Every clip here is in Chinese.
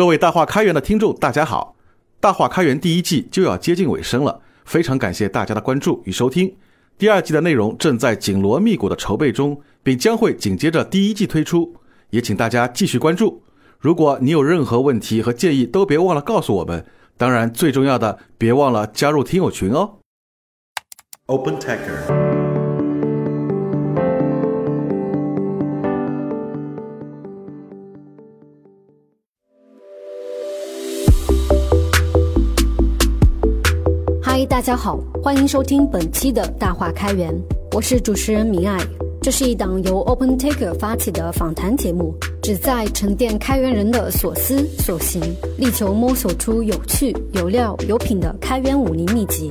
各位大话开源的听众，大家好！大话开源第一季就要接近尾声了，非常感谢大家的关注与收听。第二季的内容正在紧锣密鼓的筹备中，并将会紧接着第一季推出，也请大家继续关注。如果你有任何问题和建议，都别忘了告诉我们。当然，最重要的，别忘了加入听友群哦。Open Techer。大家好，欢迎收听本期的大话开源，我是主持人明爱。这是一档由 OpenTaker 发起的访谈节目，旨在沉淀开源人的所思所行，力求摸索出有趣、有料、有品的开源武林秘籍。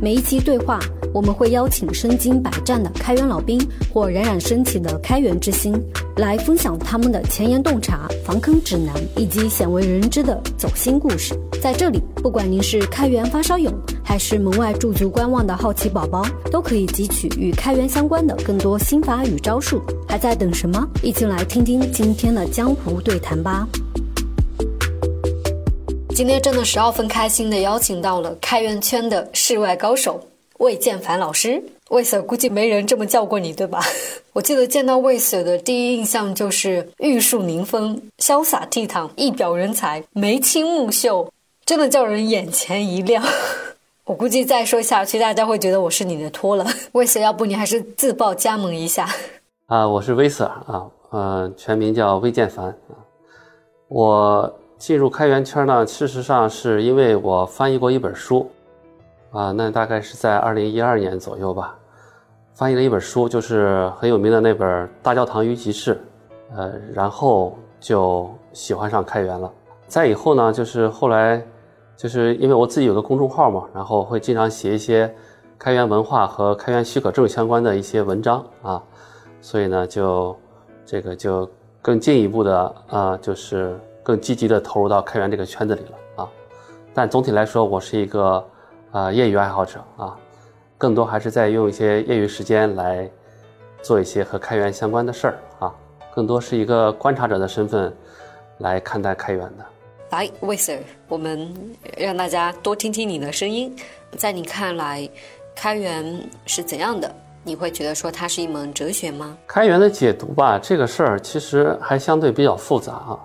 每一期对话，我们会邀请身经百战的开源老兵或冉冉升起的开源之星，来分享他们的前沿洞察、防坑指南以及鲜为人知的走心故事。在这里，不管您是开源发烧友，还是门外驻足观望的好奇宝宝，都可以汲取与开源相关的更多心法与招数。还在等什么？一起来听听今天的江湖对谈吧！今天真的十二分开心的邀请到了开源圈的世外高手魏建凡老师。魏 Sir 估计没人这么叫过你对吧？我记得见到魏 Sir 的第一印象就是玉树临风、潇洒倜傥、一表人才、眉清目秀，真的叫人眼前一亮。我估计再说下去，大家会觉得我是你的托了。魏 Sir，要不你还是自报家门一下？啊，我是魏 Sir 啊，呃，全名叫魏建凡啊，我。进入开源圈呢，事实上是因为我翻译过一本书，啊，那大概是在二零一二年左右吧，翻译了一本书，就是很有名的那本《大教堂与集市》，呃，然后就喜欢上开源了。再以后呢，就是后来，就是因为我自己有个公众号嘛，然后会经常写一些开源文化和开源许可证相关的一些文章啊，所以呢，就这个就更进一步的啊，就是。更积极的投入到开源这个圈子里了啊，但总体来说，我是一个啊业余爱好者啊，更多还是在用一些业余时间来做一些和开源相关的事儿啊，更多是一个观察者的身份来看待开源的。来，魏 Sir，我们让大家多听听你的声音，在你看来，开源是怎样的？你会觉得说它是一门哲学吗？开源的解读吧，这个事儿其实还相对比较复杂啊。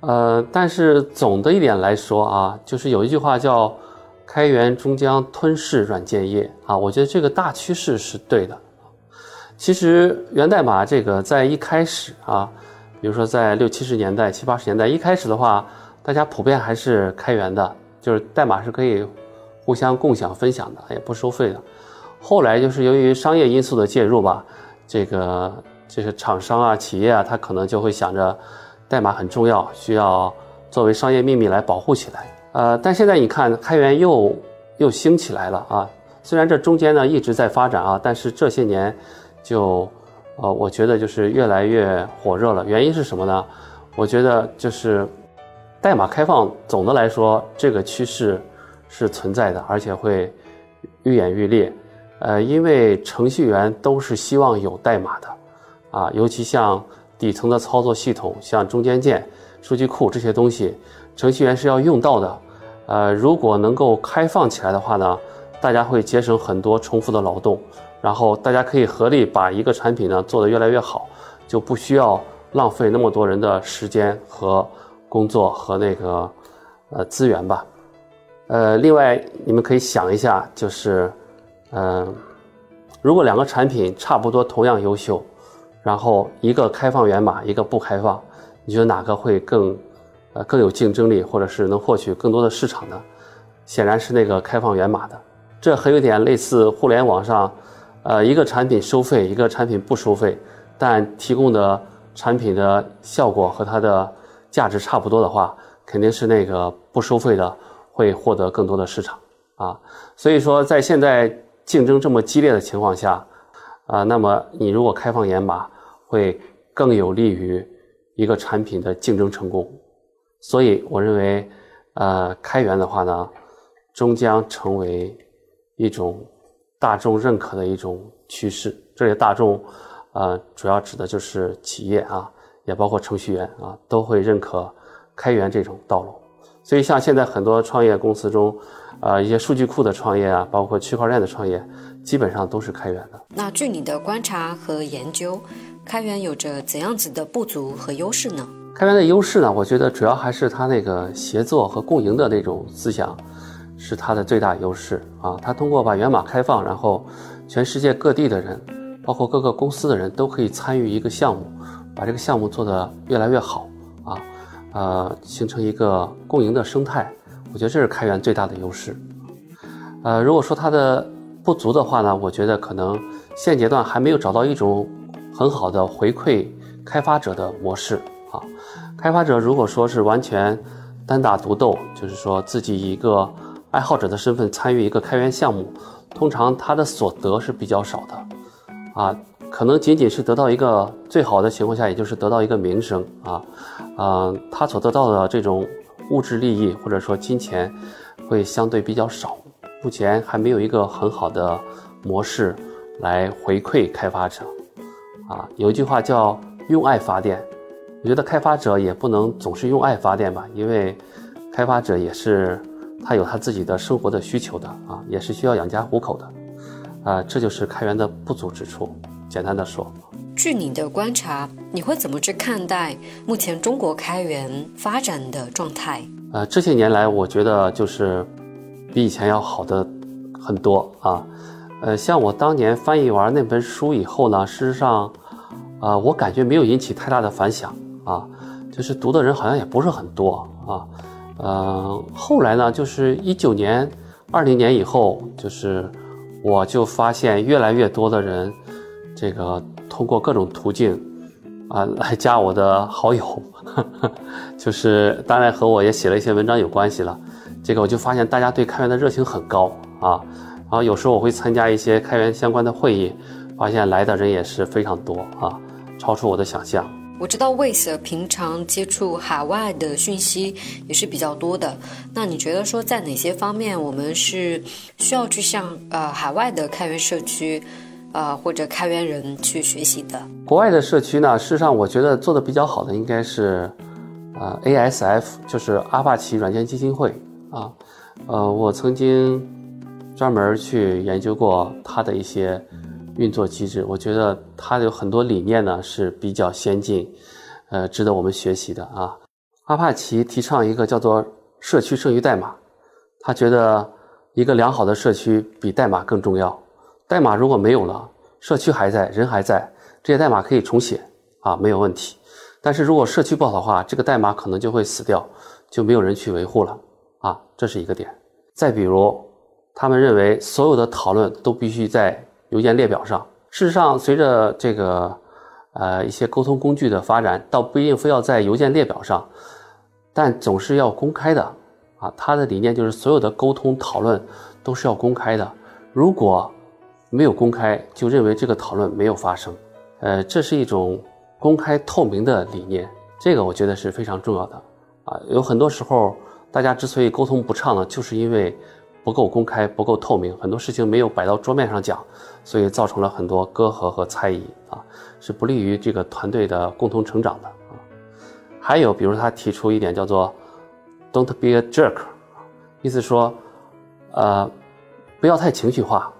呃，但是总的一点来说啊，就是有一句话叫“开源终将吞噬软件业”啊，我觉得这个大趋势是对的。其实源代码这个在一开始啊，比如说在六七十年代、七八十年代一开始的话，大家普遍还是开源的，就是代码是可以互相共享分享的，也不收费的。后来就是由于商业因素的介入吧，这个这些厂商啊、企业啊，他可能就会想着。代码很重要，需要作为商业秘密来保护起来。呃，但现在你看，开源又又兴起来了啊。虽然这中间呢一直在发展啊，但是这些年就，呃，我觉得就是越来越火热了。原因是什么呢？我觉得就是代码开放，总的来说这个趋势是存在的，而且会愈演愈烈。呃，因为程序员都是希望有代码的，啊，尤其像。底层的操作系统，像中间件、数据库这些东西，程序员是要用到的。呃，如果能够开放起来的话呢，大家会节省很多重复的劳动，然后大家可以合力把一个产品呢做得越来越好，就不需要浪费那么多人的时间和工作和那个呃资源吧。呃，另外你们可以想一下，就是嗯，如果两个产品差不多同样优秀。然后一个开放源码，一个不开放，你觉得哪个会更，呃更有竞争力，或者是能获取更多的市场的？显然是那个开放源码的。这很有点类似互联网上，呃一个产品收费，一个产品不收费，但提供的产品的效果和它的价值差不多的话，肯定是那个不收费的会获得更多的市场啊。所以说，在现在竞争这么激烈的情况下。啊，那么你如果开放源码，会更有利于一个产品的竞争成功。所以我认为，呃，开源的话呢，终将成为一种大众认可的一种趋势。这里大众，呃，主要指的就是企业啊，也包括程序员啊，都会认可开源这种道路。所以，像现在很多创业公司中，呃，一些数据库的创业啊，包括区块链的创业，基本上都是开源的。那据你的观察和研究，开源有着怎样子的不足和优势呢？开源的优势呢，我觉得主要还是它那个协作和共赢的那种思想，是它的最大优势啊。它通过把源码开放，然后全世界各地的人，包括各个公司的人都可以参与一个项目，把这个项目做得越来越好啊，呃，形成一个共赢的生态。我觉得这是开源最大的优势。呃，如果说它的不足的话呢，我觉得可能现阶段还没有找到一种很好的回馈开发者的模式。开发者如果说是完全单打独斗，就是说自己一个爱好者的身份参与一个开源项目，通常他的所得是比较少的啊，可能仅仅是得到一个最好的情况下，也就是得到一个名声啊，啊，他所得到的这种。物质利益或者说金钱会相对比较少，目前还没有一个很好的模式来回馈开发者。啊，有一句话叫“用爱发电”，我觉得开发者也不能总是用爱发电吧，因为开发者也是他有他自己的生活的需求的啊，也是需要养家糊口的。啊，这就是开源的不足之处。简单的说。据你的观察，你会怎么去看待目前中国开源发展的状态？呃，这些年来，我觉得就是比以前要好的很多啊。呃，像我当年翻译完那本书以后呢，事实上，啊，我感觉没有引起太大的反响啊，就是读的人好像也不是很多啊。呃，后来呢，就是一九年、二零年以后，就是我就发现越来越多的人，这个。通过各种途径，啊，来加我的好友，就是当然和我也写了一些文章有关系了。这个我就发现大家对开源的热情很高啊，然后有时候我会参加一些开源相关的会议，发现来的人也是非常多啊，超出我的想象。我知道魏 Sir 平常接触海外的讯息也是比较多的，那你觉得说在哪些方面我们是需要去向呃海外的开源社区？啊，或者开源人去学习的。国外的社区呢，事实上我觉得做的比较好的应该是，呃，ASF，就是阿帕奇软件基金会啊。呃，我曾经专门去研究过它的一些运作机制，我觉得它有很多理念呢是比较先进，呃，值得我们学习的啊。阿帕奇提倡一个叫做“社区胜于代码”，他觉得一个良好的社区比代码更重要。代码如果没有了，社区还在，人还在，这些代码可以重写啊，没有问题。但是如果社区不好的话，这个代码可能就会死掉，就没有人去维护了啊，这是一个点。再比如，他们认为所有的讨论都必须在邮件列表上。事实上，随着这个呃一些沟通工具的发展，倒不一定非要在邮件列表上，但总是要公开的啊。他的理念就是所有的沟通讨论都是要公开的。如果没有公开就认为这个讨论没有发生，呃，这是一种公开透明的理念，这个我觉得是非常重要的啊。有很多时候大家之所以沟通不畅呢，就是因为不够公开、不够透明，很多事情没有摆到桌面上讲，所以造成了很多隔阂和猜疑啊，是不利于这个团队的共同成长的啊。还有，比如他提出一点叫做 “Don't be a jerk”，意思说，呃，不要太情绪化。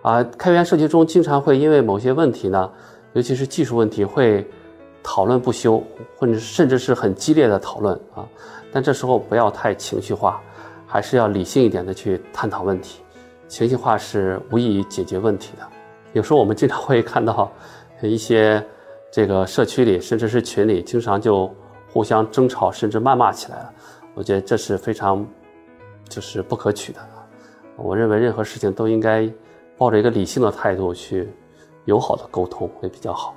啊，开源社区中经常会因为某些问题呢，尤其是技术问题，会讨论不休，或者甚至是很激烈的讨论啊。但这时候不要太情绪化，还是要理性一点的去探讨问题。情绪化是无异于解决问题的。有时候我们经常会看到一些这个社区里，甚至是群里，经常就互相争吵，甚至谩骂起来了。我觉得这是非常就是不可取的。我认为任何事情都应该。抱着一个理性的态度去友好的沟通会比较好。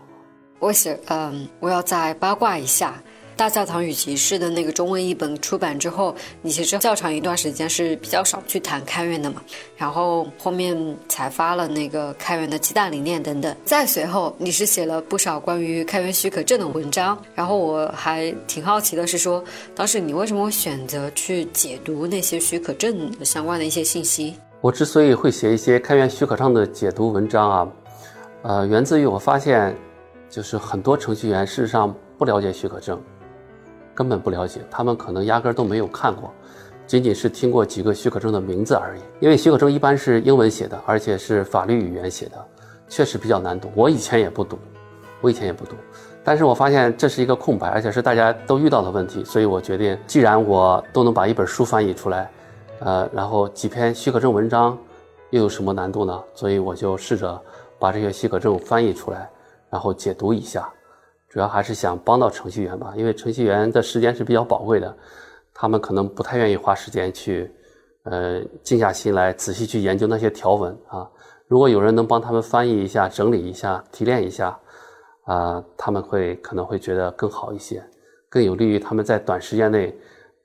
我想，嗯，我要再八卦一下，《大教堂与集市》的那个中文译本出版之后，你其实较长一段时间是比较少去谈开源的嘛。然后后面才发了那个开源的七大理念等等。再随后，你是写了不少关于开源许可证的文章。然后我还挺好奇的是说，当时你为什么会选择去解读那些许可证相关的一些信息？我之所以会写一些开源许可证的解读文章啊，呃，源自于我发现，就是很多程序员事实上不了解许可证，根本不了解，他们可能压根都没有看过，仅仅是听过几个许可证的名字而已。因为许可证一般是英文写的，而且是法律语言写的，确实比较难读。我以前也不读，我以前也不读，但是我发现这是一个空白，而且是大家都遇到的问题，所以我决定，既然我都能把一本书翻译出来，呃，然后几篇许可证文章，又有什么难度呢？所以我就试着把这些许可证翻译出来，然后解读一下。主要还是想帮到程序员吧，因为程序员的时间是比较宝贵的，他们可能不太愿意花时间去，呃，静下心来仔细去研究那些条文啊。如果有人能帮他们翻译一下、整理一下、提炼一下，啊，他们会可能会觉得更好一些，更有利于他们在短时间内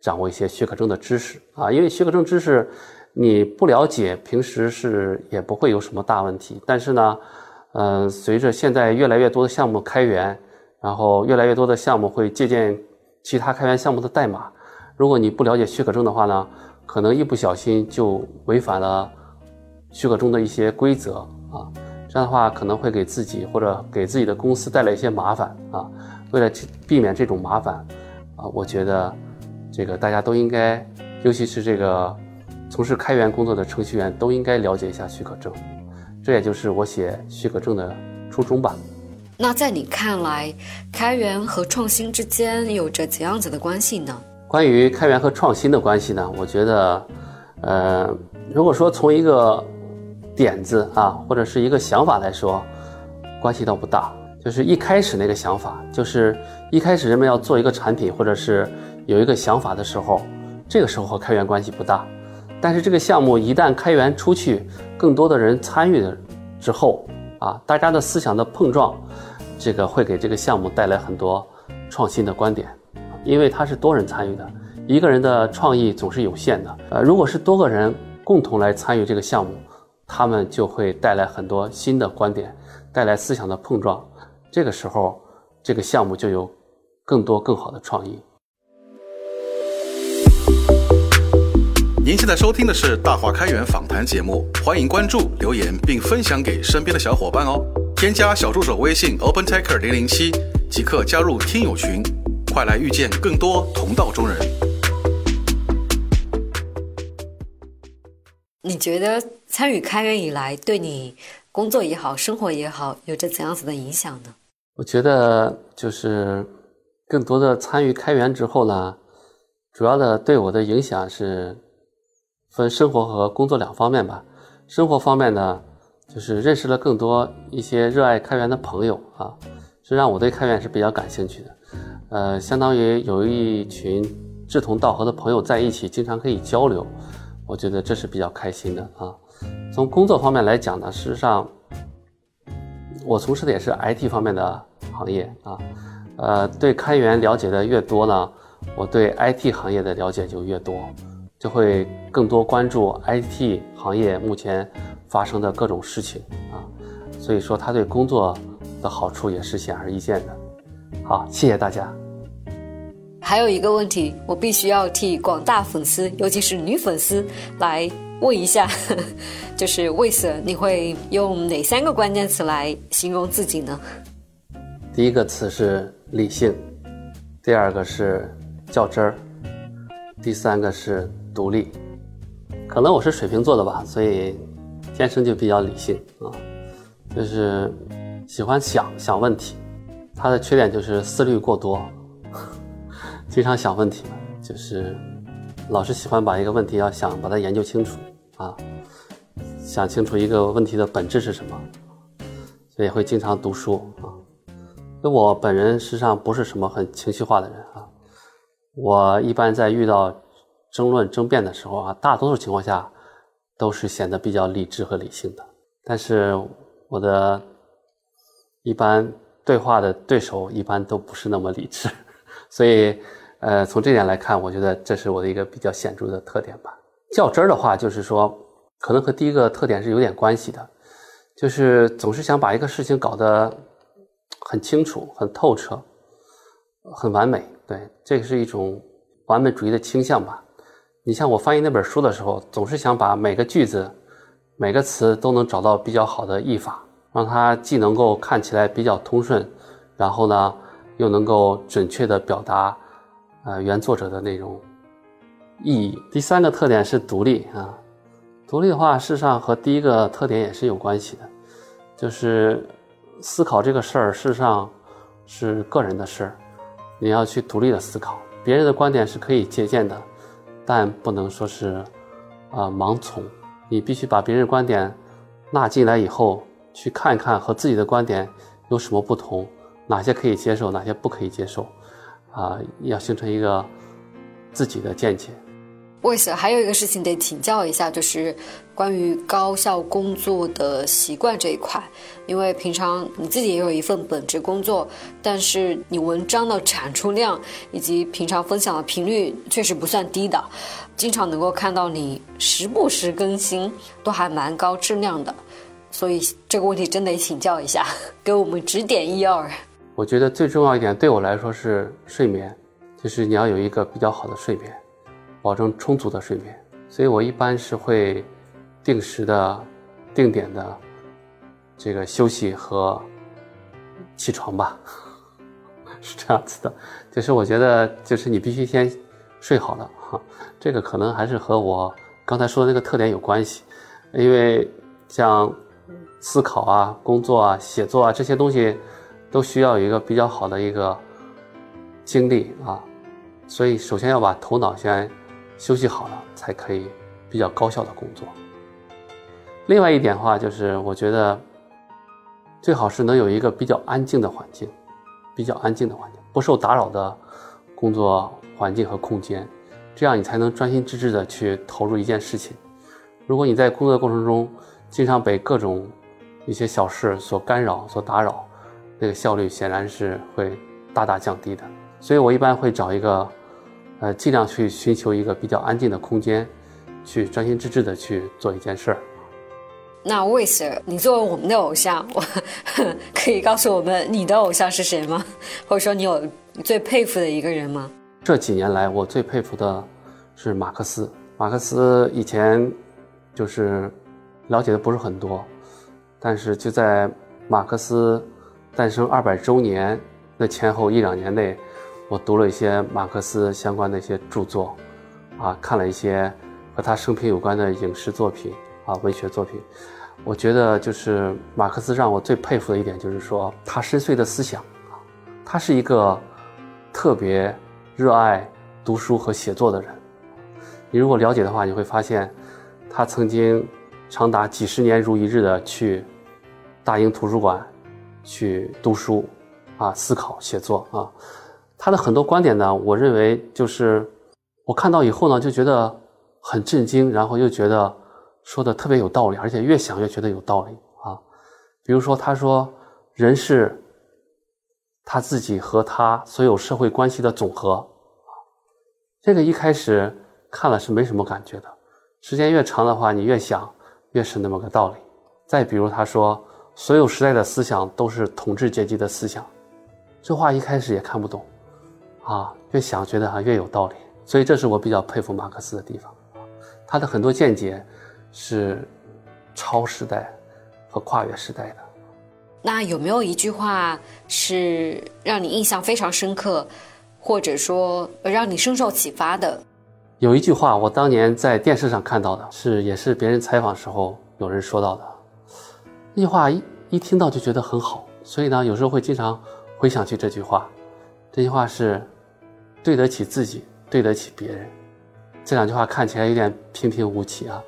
掌握一些许可证的知识啊。因为许可证知识你不了解，平时是也不会有什么大问题。但是呢，呃，随着现在越来越多的项目开源。然后越来越多的项目会借鉴其他开源项目的代码，如果你不了解许可证的话呢，可能一不小心就违反了许可证的一些规则啊，这样的话可能会给自己或者给自己的公司带来一些麻烦啊。为了避免这种麻烦啊，我觉得这个大家都应该，尤其是这个从事开源工作的程序员都应该了解一下许可证，这也就是我写许可证的初衷吧。那在你看来，开源和创新之间有着怎样子的关系呢？关于开源和创新的关系呢？我觉得，呃，如果说从一个点子啊，或者是一个想法来说，关系倒不大。就是一开始那个想法，就是一开始人们要做一个产品，或者是有一个想法的时候，这个时候和开源关系不大。但是这个项目一旦开源出去，更多的人参与了之后。啊，大家的思想的碰撞，这个会给这个项目带来很多创新的观点，因为它是多人参与的，一个人的创意总是有限的。呃，如果是多个人共同来参与这个项目，他们就会带来很多新的观点，带来思想的碰撞，这个时候这个项目就有更多更好的创意。您现在收听的是大话开源访谈节目，欢迎关注、留言并分享给身边的小伙伴哦。添加小助手微信 open_taker 零零七即刻加入听友群，快来遇见更多同道中人。你觉得参与开源以来，对你工作也好、生活也好，有着怎样子的影响呢？我觉得就是更多的参与开源之后呢，主要的对我的影响是。分生活和工作两方面吧。生活方面呢，就是认识了更多一些热爱开源的朋友啊，是让我对开源是比较感兴趣的。呃，相当于有一群志同道合的朋友在一起，经常可以交流，我觉得这是比较开心的啊。从工作方面来讲呢，事实上，我从事的也是 IT 方面的行业啊。呃，对开源了解的越多呢，我对 IT 行业的了解就越多。就会更多关注 IT 行业目前发生的各种事情啊，所以说它对工作的好处也是显而易见的。好，谢谢大家。还有一个问题，我必须要替广大粉丝，尤其是女粉丝来问一下，就是魏 Sir，你会用哪三个关键词来形容自己呢？第一个词是理性，第二个是较真儿，第三个是。独立，可能我是水瓶座的吧，所以天生就比较理性啊，就是喜欢想想问题。他的缺点就是思虑过多，经常想问题，就是老是喜欢把一个问题要想把它研究清楚啊，想清楚一个问题的本质是什么，所以会经常读书啊。那我本人实际上不是什么很情绪化的人啊，我一般在遇到。争论争辩的时候啊，大多数情况下都是显得比较理智和理性的。但是我的一般对话的对手一般都不是那么理智，所以呃，从这点来看，我觉得这是我的一个比较显著的特点吧。较真儿的话，就是说可能和第一个特点是有点关系的，就是总是想把一个事情搞得很清楚、很透彻、很完美。对，这是一种完美主义的倾向吧。你像我翻译那本书的时候，总是想把每个句子、每个词都能找到比较好的译法，让它既能够看起来比较通顺，然后呢，又能够准确的表达，呃原作者的那种意义。第三个特点是独立啊，独立的话，事实上和第一个特点也是有关系的，就是思考这个事儿，事实上是个人的事儿，你要去独立的思考，别人的观点是可以借鉴的，但不能说是啊盲从，你必须把别人观点纳进来以后，去看一看和自己的观点有什么不同，哪些可以接受，哪些不可以接受，啊，要形成一个自己的见解。为此，还有一个事情得请教一下，就是关于高效工作的习惯这一块。因为平常你自己也有一份本职工作，但是你文章的产出量以及平常分享的频率确实不算低的，经常能够看到你时不时更新，都还蛮高质量的。所以这个问题真得请教一下，给我们指点一二。我觉得最重要一点对我来说是睡眠，就是你要有一个比较好的睡眠。保证充足的睡眠，所以我一般是会定时的、定点的这个休息和起床吧，是这样子的。就是我觉得，就是你必须先睡好了哈。这个可能还是和我刚才说的那个特点有关系，因为像思考啊、工作啊、写作啊这些东西，都需要有一个比较好的一个精力啊，所以首先要把头脑先。休息好了才可以比较高效的工作。另外一点的话，就是我觉得最好是能有一个比较安静的环境，比较安静的环境，不受打扰的工作环境和空间，这样你才能专心致志的去投入一件事情。如果你在工作的过程中经常被各种一些小事所干扰、所打扰，那个效率显然是会大大降低的。所以我一般会找一个。呃，尽量去寻求一个比较安静的空间，去专心致志的去做一件事儿。那魏 Sir，你作为我们的偶像，我 可以告诉我们你的偶像是谁吗？或者说你有最佩服的一个人吗？这几年来，我最佩服的是马克思。马克思以前就是了解的不是很多，但是就在马克思诞生二百周年的前后一两年内。我读了一些马克思相关的一些著作，啊，看了一些和他生平有关的影视作品啊，文学作品。我觉得就是马克思让我最佩服的一点，就是说他深邃的思想啊，他是一个特别热爱读书和写作的人。你如果了解的话，你会发现他曾经长达几十年如一日的去大英图书馆去读书啊，思考写作啊。他的很多观点呢，我认为就是我看到以后呢，就觉得很震惊，然后又觉得说的特别有道理，而且越想越觉得有道理啊。比如说，他说人是他自己和他所有社会关系的总和，这个一开始看了是没什么感觉的，时间越长的话，你越想越是那么个道理。再比如他说，所有时代的思想都是统治阶级的思想，这话一开始也看不懂。啊，越想觉得啊越有道理，所以这是我比较佩服马克思的地方，他的很多见解是超时代和跨越时代的。那有没有一句话是让你印象非常深刻，或者说让你深受启发的？有一句话，我当年在电视上看到的，是也是别人采访时候有人说到的，那句话一一听到就觉得很好，所以呢，有时候会经常回想起这句话。这句话是。对得起自己，对得起别人，这两句话看起来有点平平无奇啊，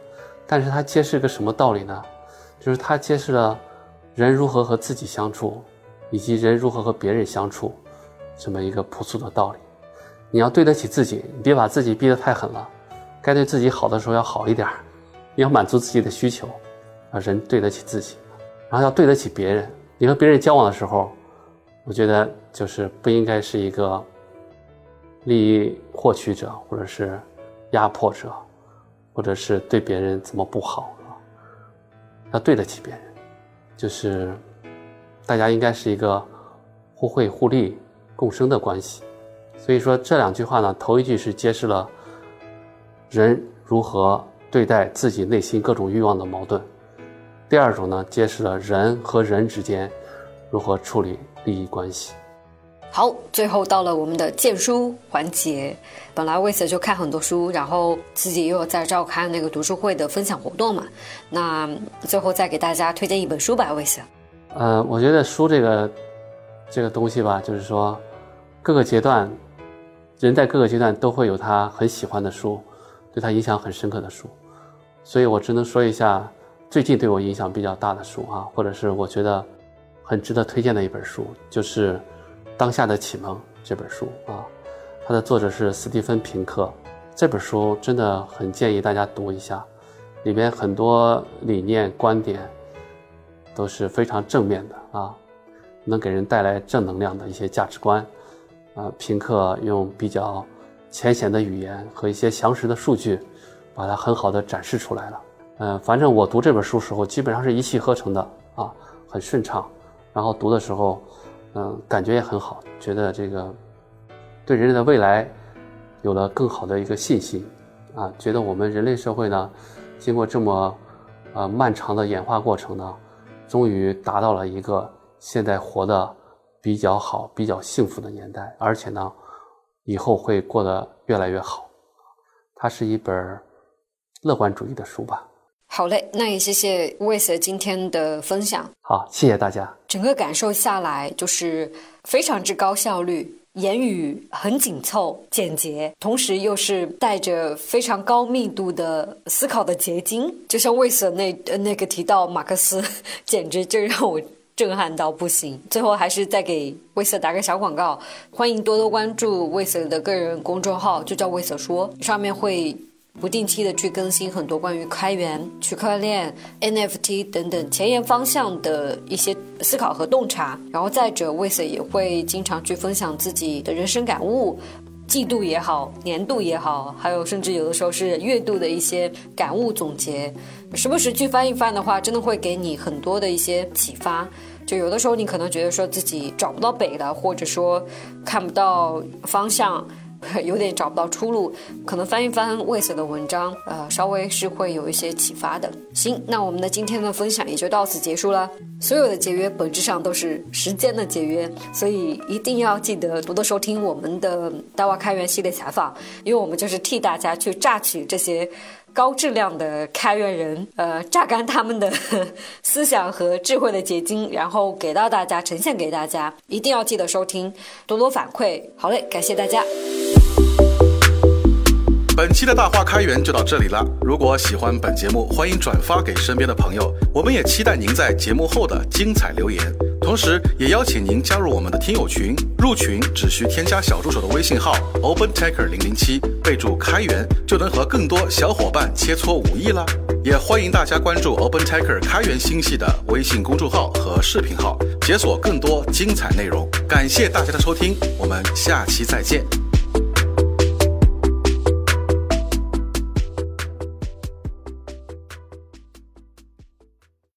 但是它揭示个什么道理呢？就是它揭示了人如何和自己相处，以及人如何和别人相处，这么一个朴素的道理。你要对得起自己，你别把自己逼得太狠了，该对自己好的时候要好一点你要满足自己的需求，啊，人对得起自己，然后要对得起别人。你和别人交往的时候，我觉得就是不应该是一个。利益获取者，或者是压迫者，或者是对别人怎么不好啊？要对得起别人，就是大家应该是一个互惠互利共生的关系。所以说这两句话呢，头一句是揭示了人如何对待自己内心各种欲望的矛盾，第二种呢，揭示了人和人之间如何处理利益关系。好，最后到了我们的荐书环节。本来魏 Sir 就看很多书，然后自己又在召开那个读书会的分享活动嘛。那最后再给大家推荐一本书吧，魏 Sir。呃，我觉得书这个这个东西吧，就是说各个阶段人在各个阶段都会有他很喜欢的书，对他影响很深刻的书。所以我只能说一下最近对我影响比较大的书啊，或者是我觉得很值得推荐的一本书，就是《当下的启蒙》这本书啊。它的作者是斯蒂芬·平克，这本书真的很建议大家读一下，里边很多理念观点都是非常正面的啊，能给人带来正能量的一些价值观。啊，平克用比较浅显的语言和一些详实的数据，把它很好的展示出来了。嗯，反正我读这本书时候，基本上是一气呵成的啊，很顺畅。然后读的时候，嗯，感觉也很好，觉得这个。对人类的未来有了更好的一个信心，啊，觉得我们人类社会呢，经过这么呃漫长的演化过程呢，终于达到了一个现在活得比较好、比较幸福的年代，而且呢，以后会过得越来越好。它是一本乐观主义的书吧。好嘞，那也谢谢魏 Sir 今天的分享。好，谢谢大家。整个感受下来就是非常之高效率。言语很紧凑、简洁，同时又是带着非常高密度的思考的结晶。就像魏瑟那那个提到马克思，简直就让我震撼到不行。最后还是再给魏瑟打个小广告，欢迎多多关注魏瑟的个人公众号，就叫魏瑟说，上面会。不定期的去更新很多关于开源、区块链、NFT 等等前沿方向的一些思考和洞察，然后再者，魏 Sir 也会经常去分享自己的人生感悟，季度也好，年度也好，还有甚至有的时候是月度的一些感悟总结，时不时去翻一翻的话，真的会给你很多的一些启发。就有的时候你可能觉得说自己找不到北了，或者说看不到方向。有点找不到出路，可能翻一翻魏 Sir 的文章，呃，稍微是会有一些启发的。行，那我们的今天的分享也就到此结束了。所有的节约本质上都是时间的节约，所以一定要记得多多收听我们的大话开源系列采访，因为我们就是替大家去榨取这些。高质量的开源人，呃，榨干他们的 思想和智慧的结晶，然后给到大家，呈现给大家。一定要记得收听，多多反馈。好嘞，感谢大家。本期的大话开源就到这里了。如果喜欢本节目，欢迎转发给身边的朋友。我们也期待您在节目后的精彩留言，同时也邀请您加入我们的听友群。入群只需添加小助手的微信号 OpenTaker 零零七，备注开源，就能和更多小伙伴切磋武艺了。也欢迎大家关注 OpenTaker 开源星系的微信公众号和视频号，解锁更多精彩内容。感谢大家的收听，我们下期再见。